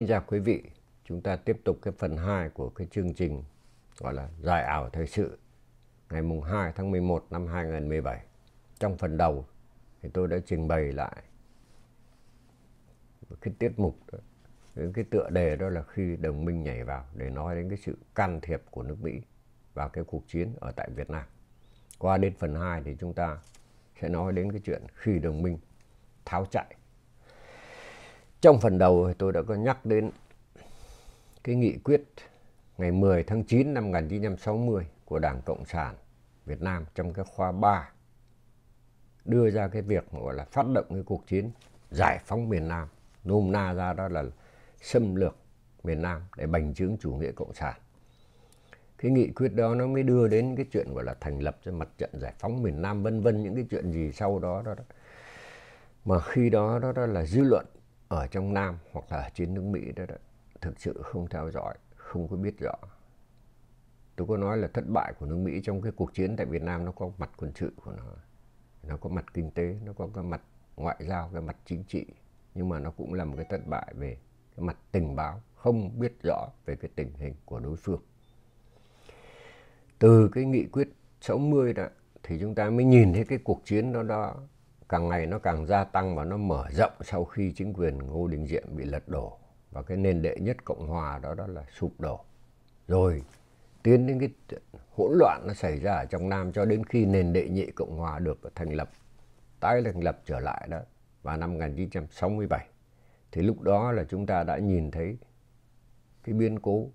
Xin chào quý vị, chúng ta tiếp tục cái phần 2 của cái chương trình gọi là Giải ảo thời sự ngày mùng 2 tháng 11 năm 2017. Trong phần đầu thì tôi đã trình bày lại cái tiết mục đó, cái tựa đề đó là khi đồng minh nhảy vào để nói đến cái sự can thiệp của nước Mỹ vào cái cuộc chiến ở tại Việt Nam. Qua đến phần 2 thì chúng ta sẽ nói đến cái chuyện khi đồng minh tháo chạy trong phần đầu tôi đã có nhắc đến cái nghị quyết ngày 10 tháng 9 năm 1960 của Đảng Cộng sản Việt Nam trong cái khoa 3 đưa ra cái việc gọi là phát động cái cuộc chiến giải phóng miền Nam, nôm na ra đó là xâm lược miền Nam để bành trướng chủ nghĩa cộng sản. Cái nghị quyết đó nó mới đưa đến cái chuyện gọi là thành lập cho mặt trận giải phóng miền Nam vân vân những cái chuyện gì sau đó đó. đó. Mà khi đó đó, đó là dư luận ở trong Nam hoặc là ở trên nước Mỹ đó, đó thực sự không theo dõi, không có biết rõ. Tôi có nói là thất bại của nước Mỹ trong cái cuộc chiến tại Việt Nam nó có mặt quân sự của nó, nó có mặt kinh tế, nó có cái mặt ngoại giao, cái mặt chính trị, nhưng mà nó cũng là một cái thất bại về cái mặt tình báo, không biết rõ về cái tình hình của đối phương. Từ cái nghị quyết 60 đó thì chúng ta mới nhìn thấy cái cuộc chiến đó đó càng ngày nó càng gia tăng và nó mở rộng sau khi chính quyền Ngô Đình Diệm bị lật đổ và cái nền đệ nhất Cộng Hòa đó đó là sụp đổ. Rồi tiến đến cái hỗn loạn nó xảy ra ở trong Nam cho đến khi nền đệ nhị Cộng Hòa được thành lập, tái thành lập trở lại đó vào năm 1967. Thì lúc đó là chúng ta đã nhìn thấy cái biến cố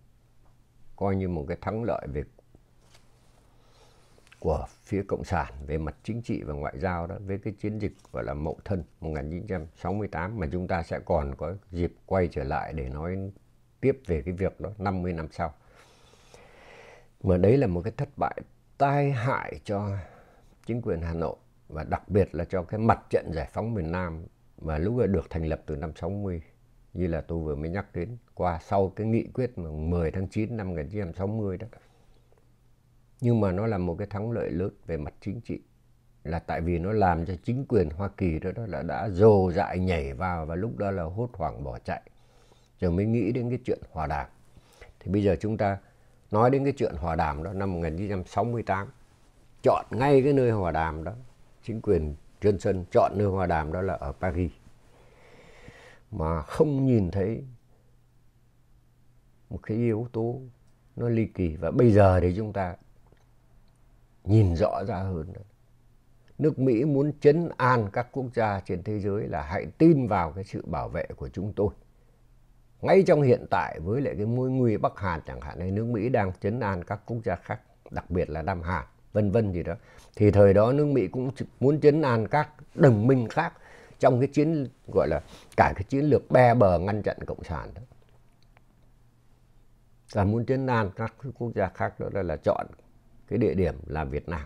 coi như một cái thắng lợi về của phía Cộng sản về mặt chính trị và ngoại giao đó, với cái chiến dịch gọi là Mậu Thân 1968 mà chúng ta sẽ còn có dịp quay trở lại để nói tiếp về cái việc đó 50 năm sau. Mà đấy là một cái thất bại tai hại cho chính quyền Hà Nội và đặc biệt là cho cái mặt trận giải phóng miền Nam mà lúc ấy được thành lập từ năm 60 như là tôi vừa mới nhắc đến, qua sau cái nghị quyết 10 tháng 9 năm 1960 đó nhưng mà nó là một cái thắng lợi lớn về mặt chính trị. Là tại vì nó làm cho chính quyền Hoa Kỳ đó, đó là đã dồ dại nhảy vào và lúc đó là hốt hoảng bỏ chạy. Rồi mới nghĩ đến cái chuyện hòa đàm. Thì bây giờ chúng ta nói đến cái chuyện hòa đàm đó năm 1968 chọn ngay cái nơi hòa đàm đó. Chính quyền Johnson chọn nơi hòa đàm đó là ở Paris. Mà không nhìn thấy một cái yếu tố nó ly kỳ. Và bây giờ thì chúng ta nhìn rõ ra hơn. Nước Mỹ muốn chấn an các quốc gia trên thế giới là hãy tin vào cái sự bảo vệ của chúng tôi. Ngay trong hiện tại với lại cái mối nguy Bắc Hàn chẳng hạn hay nước Mỹ đang chấn an các quốc gia khác, đặc biệt là Nam Hàn, vân vân gì đó. Thì thời đó nước Mỹ cũng muốn chấn an các đồng minh khác trong cái chiến gọi là cả cái chiến lược be bờ ngăn chặn cộng sản đó. Và muốn chấn an các quốc gia khác đó là, là chọn cái địa điểm là Việt Nam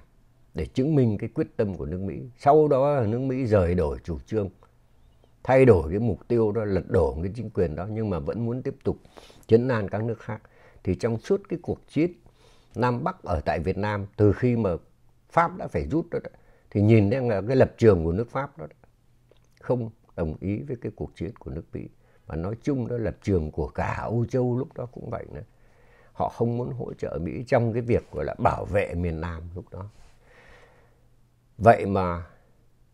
để chứng minh cái quyết tâm của nước Mỹ. Sau đó nước Mỹ rời đổi chủ trương, thay đổi cái mục tiêu đó, lật đổ cái chính quyền đó nhưng mà vẫn muốn tiếp tục chấn an các nước khác. Thì trong suốt cái cuộc chiến Nam Bắc ở tại Việt Nam từ khi mà Pháp đã phải rút đó, đó thì nhìn thấy là cái lập trường của nước Pháp đó, đó không đồng ý với cái cuộc chiến của nước Mỹ và nói chung đó lập trường của cả Âu Châu lúc đó cũng vậy nữa họ không muốn hỗ trợ Mỹ trong cái việc gọi là bảo vệ miền Nam lúc đó. Vậy mà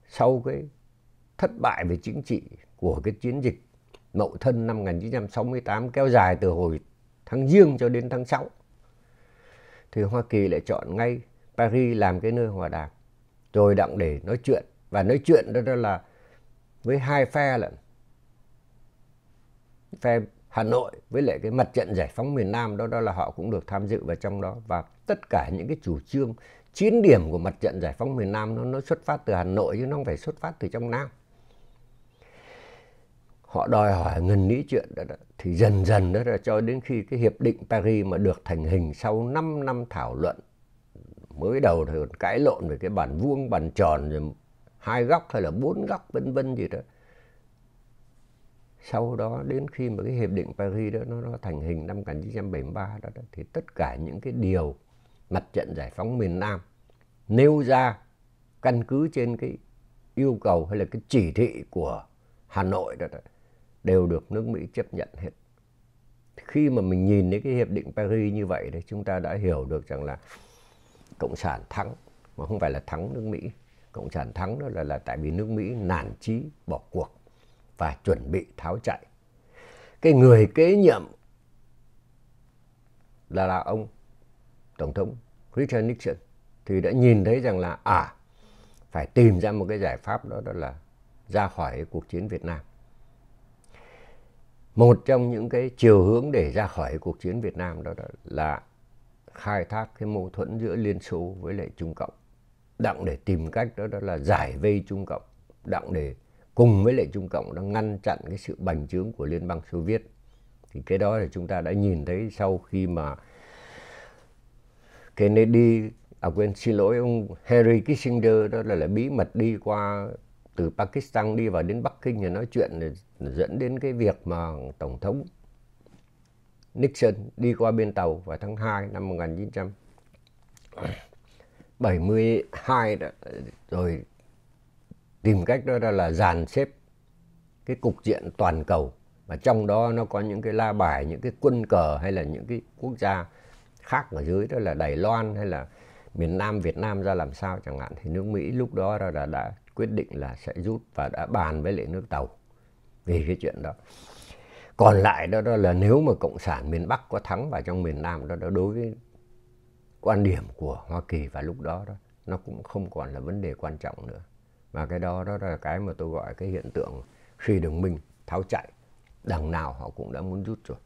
sau cái thất bại về chính trị của cái chiến dịch Mậu Thân năm 1968 kéo dài từ hồi tháng Giêng cho đến tháng 6 thì Hoa Kỳ lại chọn ngay Paris làm cái nơi hòa đàm rồi đặng để nói chuyện và nói chuyện đó, đó là với hai phe lận phe Hà Nội với lại cái mặt trận giải phóng miền Nam đó đó là họ cũng được tham dự vào trong đó. Và tất cả những cái chủ trương chiến điểm của mặt trận giải phóng miền Nam nó nó xuất phát từ Hà Nội chứ nó không phải xuất phát từ trong Nam. Họ đòi hỏi ngần nghĩ chuyện đó, đó. Thì dần dần đó là cho đến khi cái hiệp định Paris mà được thành hình sau 5 năm thảo luận mới đầu thì còn cãi lộn về cái bản vuông bản tròn rồi hai góc hay là bốn góc vân vân gì đó sau đó đến khi mà cái hiệp định Paris đó nó, nó thành hình năm 1973 đó, đó thì tất cả những cái điều mặt trận giải phóng miền Nam nêu ra căn cứ trên cái yêu cầu hay là cái chỉ thị của Hà Nội đó, đó đều được nước Mỹ chấp nhận hết. Khi mà mình nhìn thấy cái hiệp định Paris như vậy thì chúng ta đã hiểu được rằng là cộng sản thắng mà không phải là thắng nước Mỹ. Cộng sản thắng đó là là tại vì nước Mỹ nản chí bỏ cuộc và chuẩn bị tháo chạy. Cái người kế nhiệm là là ông tổng thống Richard Nixon thì đã nhìn thấy rằng là à phải tìm ra một cái giải pháp đó đó là ra khỏi cuộc chiến Việt Nam. Một trong những cái chiều hướng để ra khỏi cuộc chiến Việt Nam đó, đó là khai thác cái mâu thuẫn giữa Liên Xô với lại Trung Cộng. Đặng để tìm cách đó, đó là giải vây Trung Cộng đặng để cùng với lại Trung Cộng đang ngăn chặn cái sự bành trướng của Liên bang Xô Viết. Thì cái đó là chúng ta đã nhìn thấy sau khi mà Kennedy à quên xin lỗi ông Henry Kissinger đó là, là bí mật đi qua từ Pakistan đi vào đến Bắc Kinh để nói chuyện để dẫn đến cái việc mà Tổng thống Nixon đi qua bên tàu vào tháng 2 năm 1972 đó, rồi tìm cách đó là dàn xếp cái cục diện toàn cầu và trong đó nó có những cái la bài những cái quân cờ hay là những cái quốc gia khác ở dưới đó là Đài Loan hay là miền Nam Việt Nam ra làm sao chẳng hạn thì nước Mỹ lúc đó đã, đã quyết định là sẽ rút và đã bàn với lại nước Tàu về cái chuyện đó. Còn lại đó, đó là nếu mà Cộng sản miền Bắc có thắng vào trong miền Nam đó, đó đối với quan điểm của Hoa Kỳ và lúc đó đó nó cũng không còn là vấn đề quan trọng nữa. Và cái đó đó là cái mà tôi gọi cái hiện tượng khi đồng minh tháo chạy. Đằng nào họ cũng đã muốn rút rồi.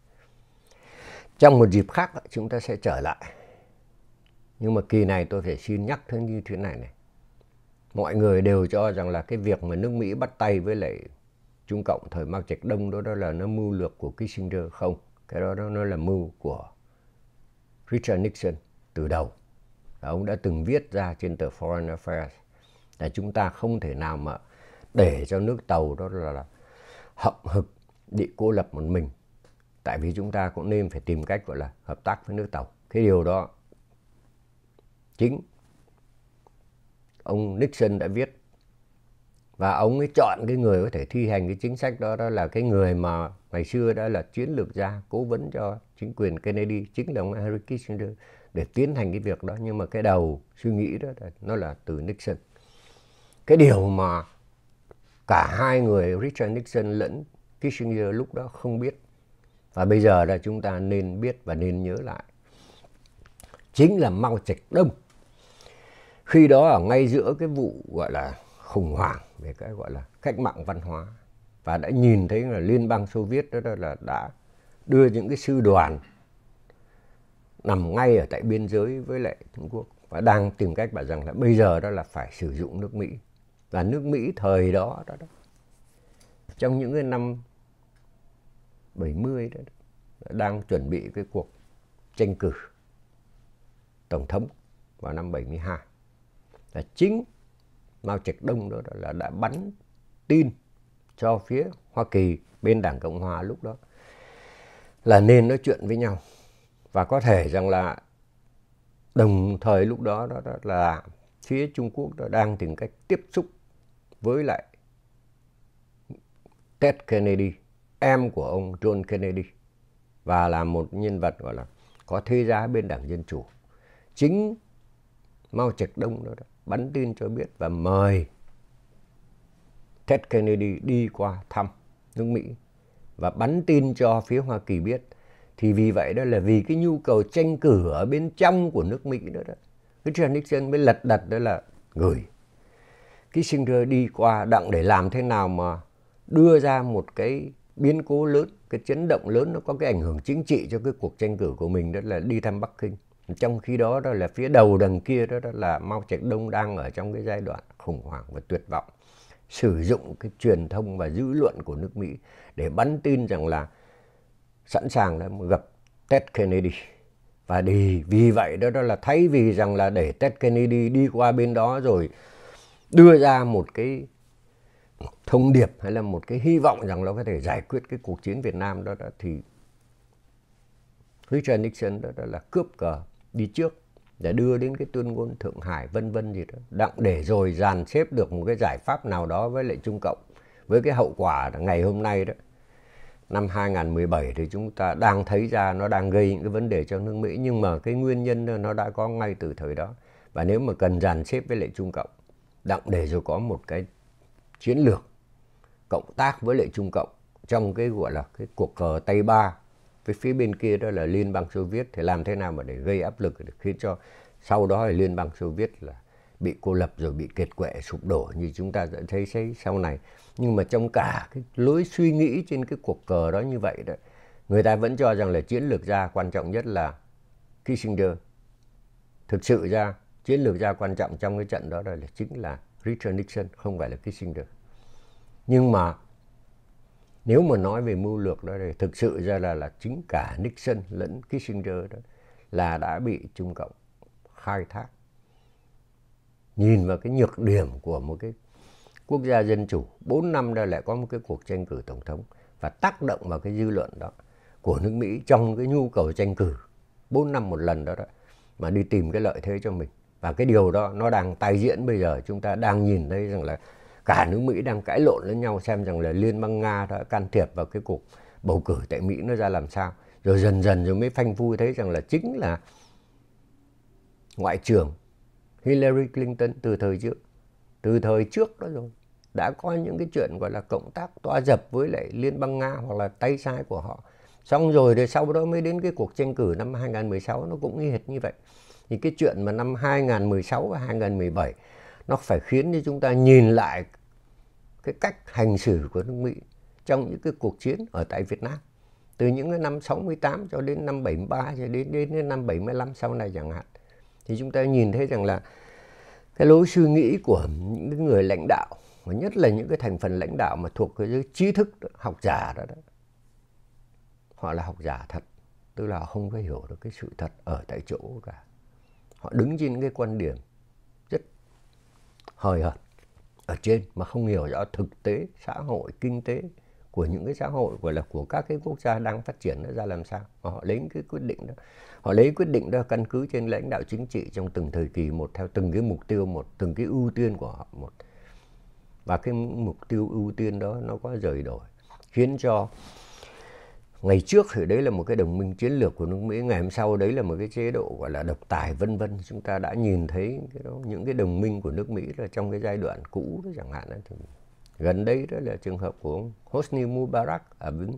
Trong một dịp khác chúng ta sẽ trở lại. Nhưng mà kỳ này tôi phải xin nhắc thứ như thế này này mọi người đều cho rằng là cái việc mà nước Mỹ bắt tay với lại Trung Cộng thời Mao Trạch Đông đó, đó là nó mưu lược của Kissinger không cái đó, đó nó là mưu của Richard Nixon từ đầu ông đã từng viết ra trên tờ Foreign Affairs là chúng ta không thể nào mà để cho nước tàu đó là, là hậm hực bị cô lập một mình. Tại vì chúng ta cũng nên phải tìm cách gọi là hợp tác với nước tàu. Cái điều đó chính ông Nixon đã viết. Và ông ấy chọn cái người có thể thi hành cái chính sách đó đó là cái người mà ngày xưa đã là chiến lược gia cố vấn cho chính quyền Kennedy chính là ông Henry Kissinger để tiến hành cái việc đó. Nhưng mà cái đầu suy nghĩ đó nó là từ Nixon cái điều mà cả hai người Richard Nixon lẫn Kissinger lúc đó không biết, và bây giờ là chúng ta nên biết và nên nhớ lại, chính là Mao Trạch Đông. Khi đó ở ngay giữa cái vụ gọi là khủng hoảng về cái gọi là cách mạng văn hóa, và đã nhìn thấy là liên bang xô viết đó là đã đưa những cái sư đoàn nằm ngay ở tại biên giới với lại trung quốc và đang tìm cách bảo rằng là bây giờ đó là phải sử dụng nước mỹ và nước mỹ thời đó đó, đó. Trong những cái năm 70 đó, đó đang chuẩn bị cái cuộc tranh cử tổng thống vào năm 72 là chính Mao Trạch Đông đó là đã bắn tin cho phía Hoa Kỳ bên Đảng Cộng Hòa lúc đó là nên nói chuyện với nhau. Và có thể rằng là đồng thời lúc đó đó, đó là phía Trung Quốc đó đang tìm cách tiếp xúc với lại Ted Kennedy em của ông John Kennedy và là một nhân vật gọi là có thế giá bên đảng Dân Chủ chính Mao Trạch Đông đó, đó bắn tin cho biết và mời Ted Kennedy đi qua thăm nước Mỹ và bắn tin cho phía Hoa Kỳ biết. Thì vì vậy đó là vì cái nhu cầu tranh cử ở bên trong của nước Mỹ đó đó. Richard Nixon mới lật đật đó là gửi Kissinger đi qua đặng để làm thế nào mà đưa ra một cái biến cố lớn, cái chấn động lớn nó có cái ảnh hưởng chính trị cho cái cuộc tranh cử của mình đó là đi thăm Bắc Kinh. Trong khi đó đó là phía đầu đằng kia đó, đó là Mao Trạch Đông đang ở trong cái giai đoạn khủng hoảng và tuyệt vọng. Sử dụng cái truyền thông và dư luận của nước Mỹ để bắn tin rằng là sẵn sàng là gặp Ted Kennedy. Và đi vì vậy đó đó là thay vì rằng là để Ted Kennedy đi qua bên đó rồi đưa ra một cái thông điệp hay là một cái hy vọng rằng nó có thể giải quyết cái cuộc chiến Việt Nam đó, đó thì Richard Nixon đó, đó là cướp cờ đi trước để đưa đến cái tuyên ngôn Thượng Hải vân vân gì đó. Đặng để rồi dàn xếp được một cái giải pháp nào đó với lại Trung Cộng với cái hậu quả ngày hôm nay đó. Năm 2017 thì chúng ta đang thấy ra nó đang gây những cái vấn đề cho nước Mỹ nhưng mà cái nguyên nhân nó đã có ngay từ thời đó. Và nếu mà cần dàn xếp với lại Trung Cộng đặng để rồi có một cái chiến lược cộng tác với lại Trung Cộng trong cái gọi là cái cuộc cờ Tây Ba. Với phía bên kia đó là Liên bang Xô Viết, thì làm thế nào mà để gây áp lực để khiến cho sau đó là Liên bang Xô Viết là bị cô lập rồi bị kiệt quệ, sụp đổ như chúng ta đã thấy thấy sau này. Nhưng mà trong cả cái lối suy nghĩ trên cái cuộc cờ đó như vậy đó, người ta vẫn cho rằng là chiến lược gia quan trọng nhất là Kissinger, thực sự ra chiến lược gia quan trọng trong cái trận đó là chính là Richard Nixon không phải là Kissinger. Nhưng mà nếu mà nói về mưu lược đó thì thực sự ra là là chính cả Nixon lẫn Kissinger đó là đã bị Trung Cộng khai thác. Nhìn vào cái nhược điểm của một cái quốc gia dân chủ 4 năm đã lại có một cái cuộc tranh cử tổng thống và tác động vào cái dư luận đó của nước Mỹ trong cái nhu cầu tranh cử. 4 năm một lần đó, đó mà đi tìm cái lợi thế cho mình và cái điều đó nó đang tái diễn bây giờ chúng ta đang nhìn thấy rằng là cả nước Mỹ đang cãi lộn lẫn nhau, xem rằng là Liên bang Nga đã can thiệp vào cái cuộc bầu cử tại Mỹ nó ra làm sao rồi dần dần rồi mới phanh phui thấy rằng là chính là ngoại trưởng Hillary Clinton từ thời trước, từ thời trước đó rồi, đã có những cái chuyện gọi là cộng tác toa dập với lại Liên bang Nga hoặc là tay sai của họ. Xong rồi thì sau đó mới đến cái cuộc tranh cử năm 2016 nó cũng như hệt như vậy. Thì cái chuyện mà năm 2016 và 2017 nó phải khiến cho chúng ta nhìn lại cái cách hành xử của nước Mỹ trong những cái cuộc chiến ở tại Việt Nam. Từ những cái năm 68 cho đến năm 73 cho đến đến năm 75 sau này chẳng hạn. Thì chúng ta nhìn thấy rằng là cái lối suy nghĩ của những người lãnh đạo và nhất là những cái thành phần lãnh đạo mà thuộc cái giới trí thức học giả đó, đó họ là học giả thật tức là không có hiểu được cái sự thật ở tại chỗ cả họ đứng trên cái quan điểm rất hời hợt ở trên mà không hiểu rõ thực tế, xã hội, kinh tế của những cái xã hội, gọi là của các cái quốc gia đang phát triển nó ra làm sao. Mà họ lấy cái quyết định đó, họ lấy quyết định đó căn cứ trên lãnh đạo chính trị trong từng thời kỳ một, theo từng cái mục tiêu một, từng cái ưu tiên của họ một. Và cái mục tiêu ưu tiên đó nó có rời đổi, khiến cho ngày trước thì đấy là một cái đồng minh chiến lược của nước Mỹ ngày hôm sau đấy là một cái chế độ gọi là độc tài vân vân. Chúng ta đã nhìn thấy cái đó, những cái đồng minh của nước Mỹ là trong cái giai đoạn cũ đó chẳng hạn thì gần đây đó là trường hợp của ông Hosni Mubarak ở bên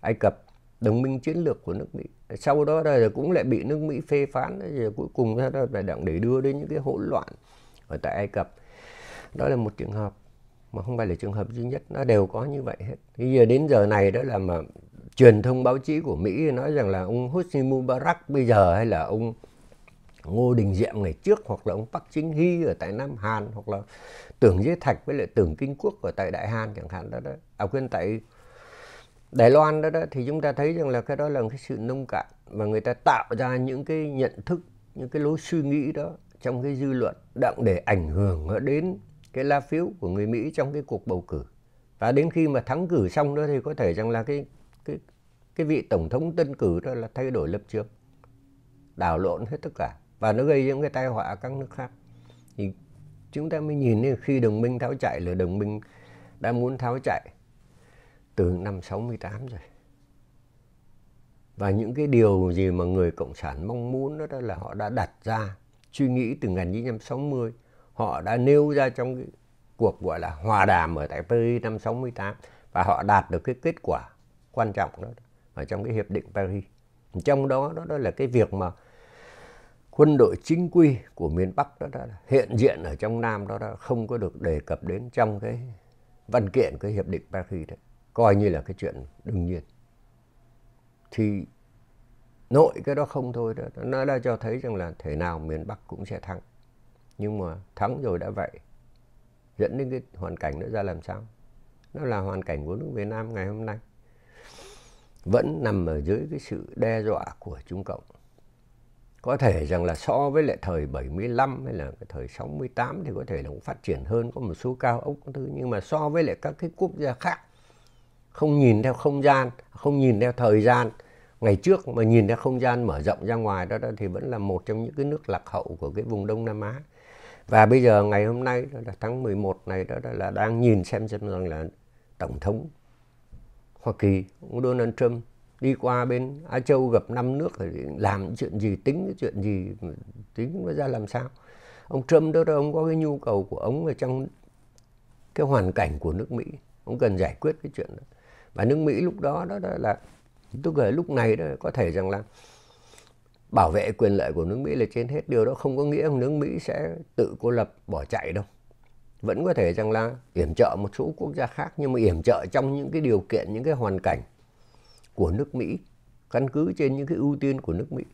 Ai Cập đồng minh chiến lược của nước Mỹ. Sau đó là cũng lại bị nước Mỹ phê phán rồi cuối cùng đó là đặng để đưa đến những cái hỗn loạn ở tại Ai Cập. Đó là một trường hợp mà không phải là trường hợp duy nhất nó đều có như vậy hết. Bây giờ đến giờ này đó là mà truyền thông báo chí của Mỹ nói rằng là ông Hosni Mubarak bây giờ hay là ông Ngô Đình Diệm ngày trước hoặc là ông Park Chính Hy ở tại Nam Hàn hoặc là Tưởng Giới Thạch với lại Tưởng Kinh Quốc ở tại Đại Hàn chẳng hạn đó đó à quên, tại Đài Loan đó đó, thì chúng ta thấy rằng là cái đó là cái sự nông cạn và người ta tạo ra những cái nhận thức, những cái lối suy nghĩ đó trong cái dư luận đặng để ảnh hưởng đến cái la phiếu của người Mỹ trong cái cuộc bầu cử. Và đến khi mà thắng cử xong đó thì có thể rằng là cái cái cái vị tổng thống tân cử đó là thay đổi lập trường đảo lộn hết tất cả. Và nó gây những cái tai họa các nước khác. Thì chúng ta mới nhìn khi đồng minh tháo chạy là đồng minh đã muốn tháo chạy từ năm 68 rồi. Và những cái điều gì mà người cộng sản mong muốn đó, đó là họ đã đặt ra suy nghĩ từ 1960 họ đã nêu ra trong cái cuộc gọi là hòa đàm ở tại Paris năm 68 và họ đạt được cái kết quả quan trọng đó ở trong cái hiệp định Paris. Trong đó đó, đó là cái việc mà quân đội chính quy của miền Bắc đó, đó hiện diện ở trong Nam đó, đó không có được đề cập đến trong cái văn kiện cái hiệp định Paris đấy coi như là cái chuyện đương nhiên. Thì nội cái đó không thôi đó nó đã cho thấy rằng là thể nào miền Bắc cũng sẽ thắng. Nhưng mà thắng rồi đã vậy dẫn đến cái hoàn cảnh nó ra làm sao? Nó là hoàn cảnh của nước Việt Nam ngày hôm nay vẫn nằm ở dưới cái sự đe dọa của Trung Cộng. Có thể rằng là so với lại thời 75 hay là cái thời 68 thì có thể là cũng phát triển hơn có một số cao ốc thứ. Nhưng mà so với lại các cái quốc gia khác không nhìn theo không gian không nhìn theo thời gian. Ngày trước mà nhìn theo không gian mở rộng ra ngoài đó, đó thì vẫn là một trong những cái nước lạc hậu của cái vùng Đông Nam Á. Và bây giờ ngày hôm nay đó là tháng 11 này đó, đó là đang nhìn xem xem rằng là tổng thống Hoa Kỳ, ông Donald Trump đi qua bên Á Châu gặp năm nước thì làm chuyện gì tính cái chuyện gì tính nó ra làm sao. Ông Trump đó, đó ông có cái nhu cầu của ông ở trong cái hoàn cảnh của nước Mỹ. Ông cần giải quyết cái chuyện đó. Và nước Mỹ lúc đó đó, đó là tôi gửi lúc này đó có thể rằng là bảo vệ quyền lợi của nước Mỹ là trên hết. Điều đó không có nghĩa nước Mỹ sẽ tự cô lập bỏ chạy đâu vẫn có thể rằng là yểm trợ một số quốc gia khác nhưng mà yểm trợ trong những cái điều kiện những cái hoàn cảnh của nước Mỹ căn cứ trên những cái ưu tiên của nước Mỹ.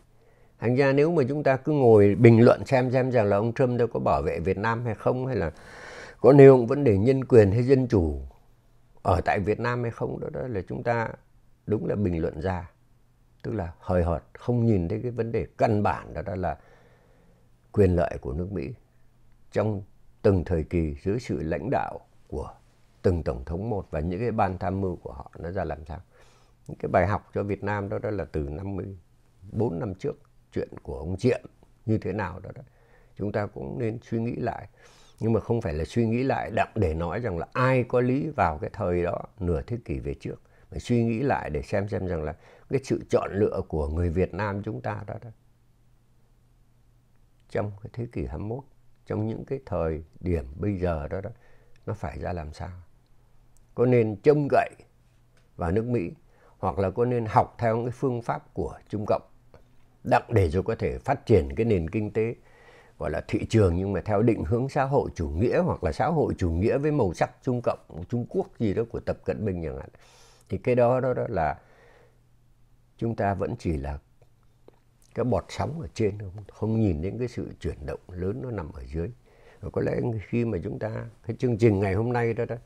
Thành ra nếu mà chúng ta cứ ngồi bình luận xem xem rằng là ông Trump đâu có bảo vệ Việt Nam hay không hay là có nêu vấn đề nhân quyền hay dân chủ ở tại Việt Nam hay không đó, đó là chúng ta đúng là bình luận ra. Tức là hời hợt không nhìn thấy cái vấn đề căn bản đó, đó là quyền lợi của nước Mỹ trong từng thời kỳ dưới sự lãnh đạo của từng tổng thống một và những cái ban tham mưu của họ nó ra làm sao? Những cái bài học cho Việt Nam đó đó là từ 54 năm trước chuyện của ông Diệm như thế nào đó, đó. Chúng ta cũng nên suy nghĩ lại. Nhưng mà không phải là suy nghĩ lại đặng để nói rằng là ai có lý vào cái thời đó nửa thế kỷ về trước. Mà suy nghĩ lại để xem xem rằng là cái sự chọn lựa của người Việt Nam chúng ta đó, đó. Trong cái thế kỷ 21 trong những cái thời điểm bây giờ đó đó nó phải ra làm sao có nên trông gậy vào nước Mỹ hoặc là có nên học theo cái phương pháp của Trung Cộng đặng để rồi có thể phát triển cái nền kinh tế gọi là thị trường nhưng mà theo định hướng xã hội chủ nghĩa hoặc là xã hội chủ nghĩa với màu sắc Trung Cộng, Trung Quốc gì đó của Tập Cận Bình chẳng hạn. Thì cái đó đó, đó là chúng ta vẫn chỉ là cái bọt sóng ở trên không, không nhìn đến cái sự chuyển động lớn nó nằm ở dưới. Và có lẽ khi mà chúng ta cái chương trình ngày hôm nay đó đó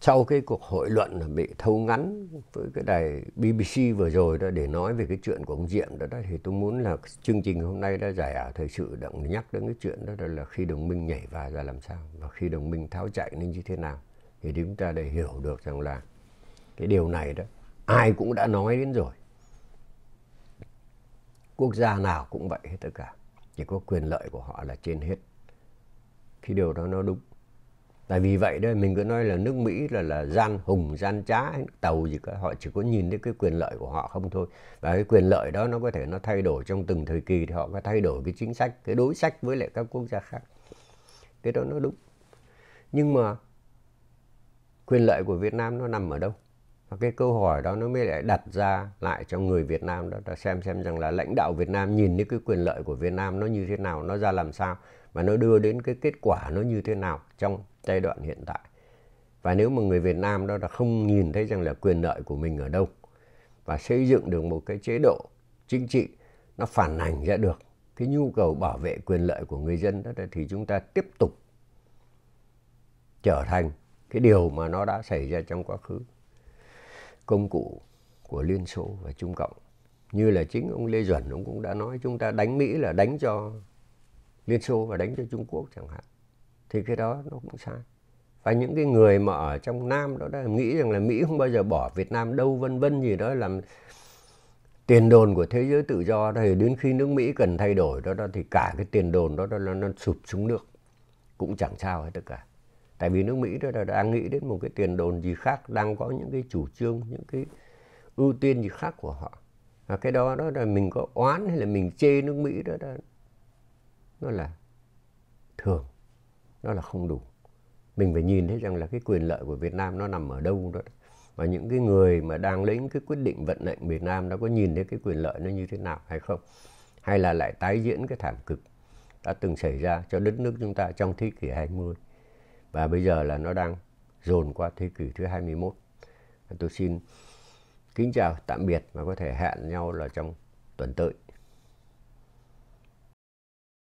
sau cái cuộc hội luận bị thâu ngắn với cái đài BBC vừa rồi đó để nói về cái chuyện của ông Diệm đó, đó thì tôi muốn là chương trình hôm nay đã giải ảo thời sự động nhắc đến cái chuyện đó, đó là khi đồng minh nhảy vào ra làm sao và khi đồng minh tháo chạy nên như thế nào thì chúng ta để hiểu được rằng là cái điều này đó ai cũng đã nói đến rồi quốc gia nào cũng vậy hết tất cả. Chỉ có quyền lợi của họ là trên hết. Khi điều đó nó đúng. Tại vì vậy đây mình cứ nói là nước Mỹ là là gian hùng, gian trá, tàu gì cả. Họ chỉ có nhìn thấy cái quyền lợi của họ không thôi. Và cái quyền lợi đó nó có thể nó thay đổi trong từng thời kỳ thì họ có thay đổi cái chính sách, cái đối sách với lại các quốc gia khác. Cái đó nó đúng. Nhưng mà quyền lợi của Việt Nam nó nằm ở đâu? Cái câu hỏi đó nó mới lại đặt ra lại cho người Việt Nam đó xem xem rằng là lãnh đạo Việt Nam nhìn đến cái quyền lợi của Việt Nam nó như thế nào, nó ra làm sao, và nó đưa đến cái kết quả nó như thế nào trong giai đoạn hiện tại. Và nếu mà người Việt Nam đó là không nhìn thấy rằng là quyền lợi của mình ở đâu, và xây dựng được một cái chế độ chính trị nó phản ảnh ra được cái nhu cầu bảo vệ quyền lợi của người dân đó, thì chúng ta tiếp tục trở thành cái điều mà nó đã xảy ra trong quá khứ công cụ của Liên Xô và Trung Cộng. Như là chính ông Lê Duẩn ông cũng đã nói chúng ta đánh Mỹ là đánh cho Liên Xô và đánh cho Trung Quốc chẳng hạn. Thì cái đó nó cũng sai. Và những cái người mà ở trong Nam đó đã nghĩ rằng là Mỹ không bao giờ bỏ Việt Nam đâu vân vân gì đó làm tiền đồn của thế giới tự do đó. Thì đến khi nước Mỹ cần thay đổi đó, đó thì cả cái tiền đồn đó, đó nó, nó sụp xuống nước. Cũng chẳng sao hết tất cả tại vì nước Mỹ đó là đang nghĩ đến một cái tiền đồn gì khác đang có những cái chủ trương những cái ưu tiên gì khác của họ. Và cái đó đó là mình có oán hay là mình chê nước Mỹ đó, đó nó là thường nó là không đủ. Mình phải nhìn thấy rằng là cái quyền lợi của Việt Nam nó nằm ở đâu đó. Và những cái người mà đang lấy cái quyết định vận mệnh Việt Nam nó có nhìn thấy cái quyền lợi nó như thế nào hay không? Hay là lại tái diễn cái thảm cực đã từng xảy ra cho đất nước chúng ta trong thế kỷ 20 và bây giờ là nó đang dồn qua thế kỷ thứ 21 tôi xin kính chào tạm biệt và có thể hẹn nhau là trong tuần tới.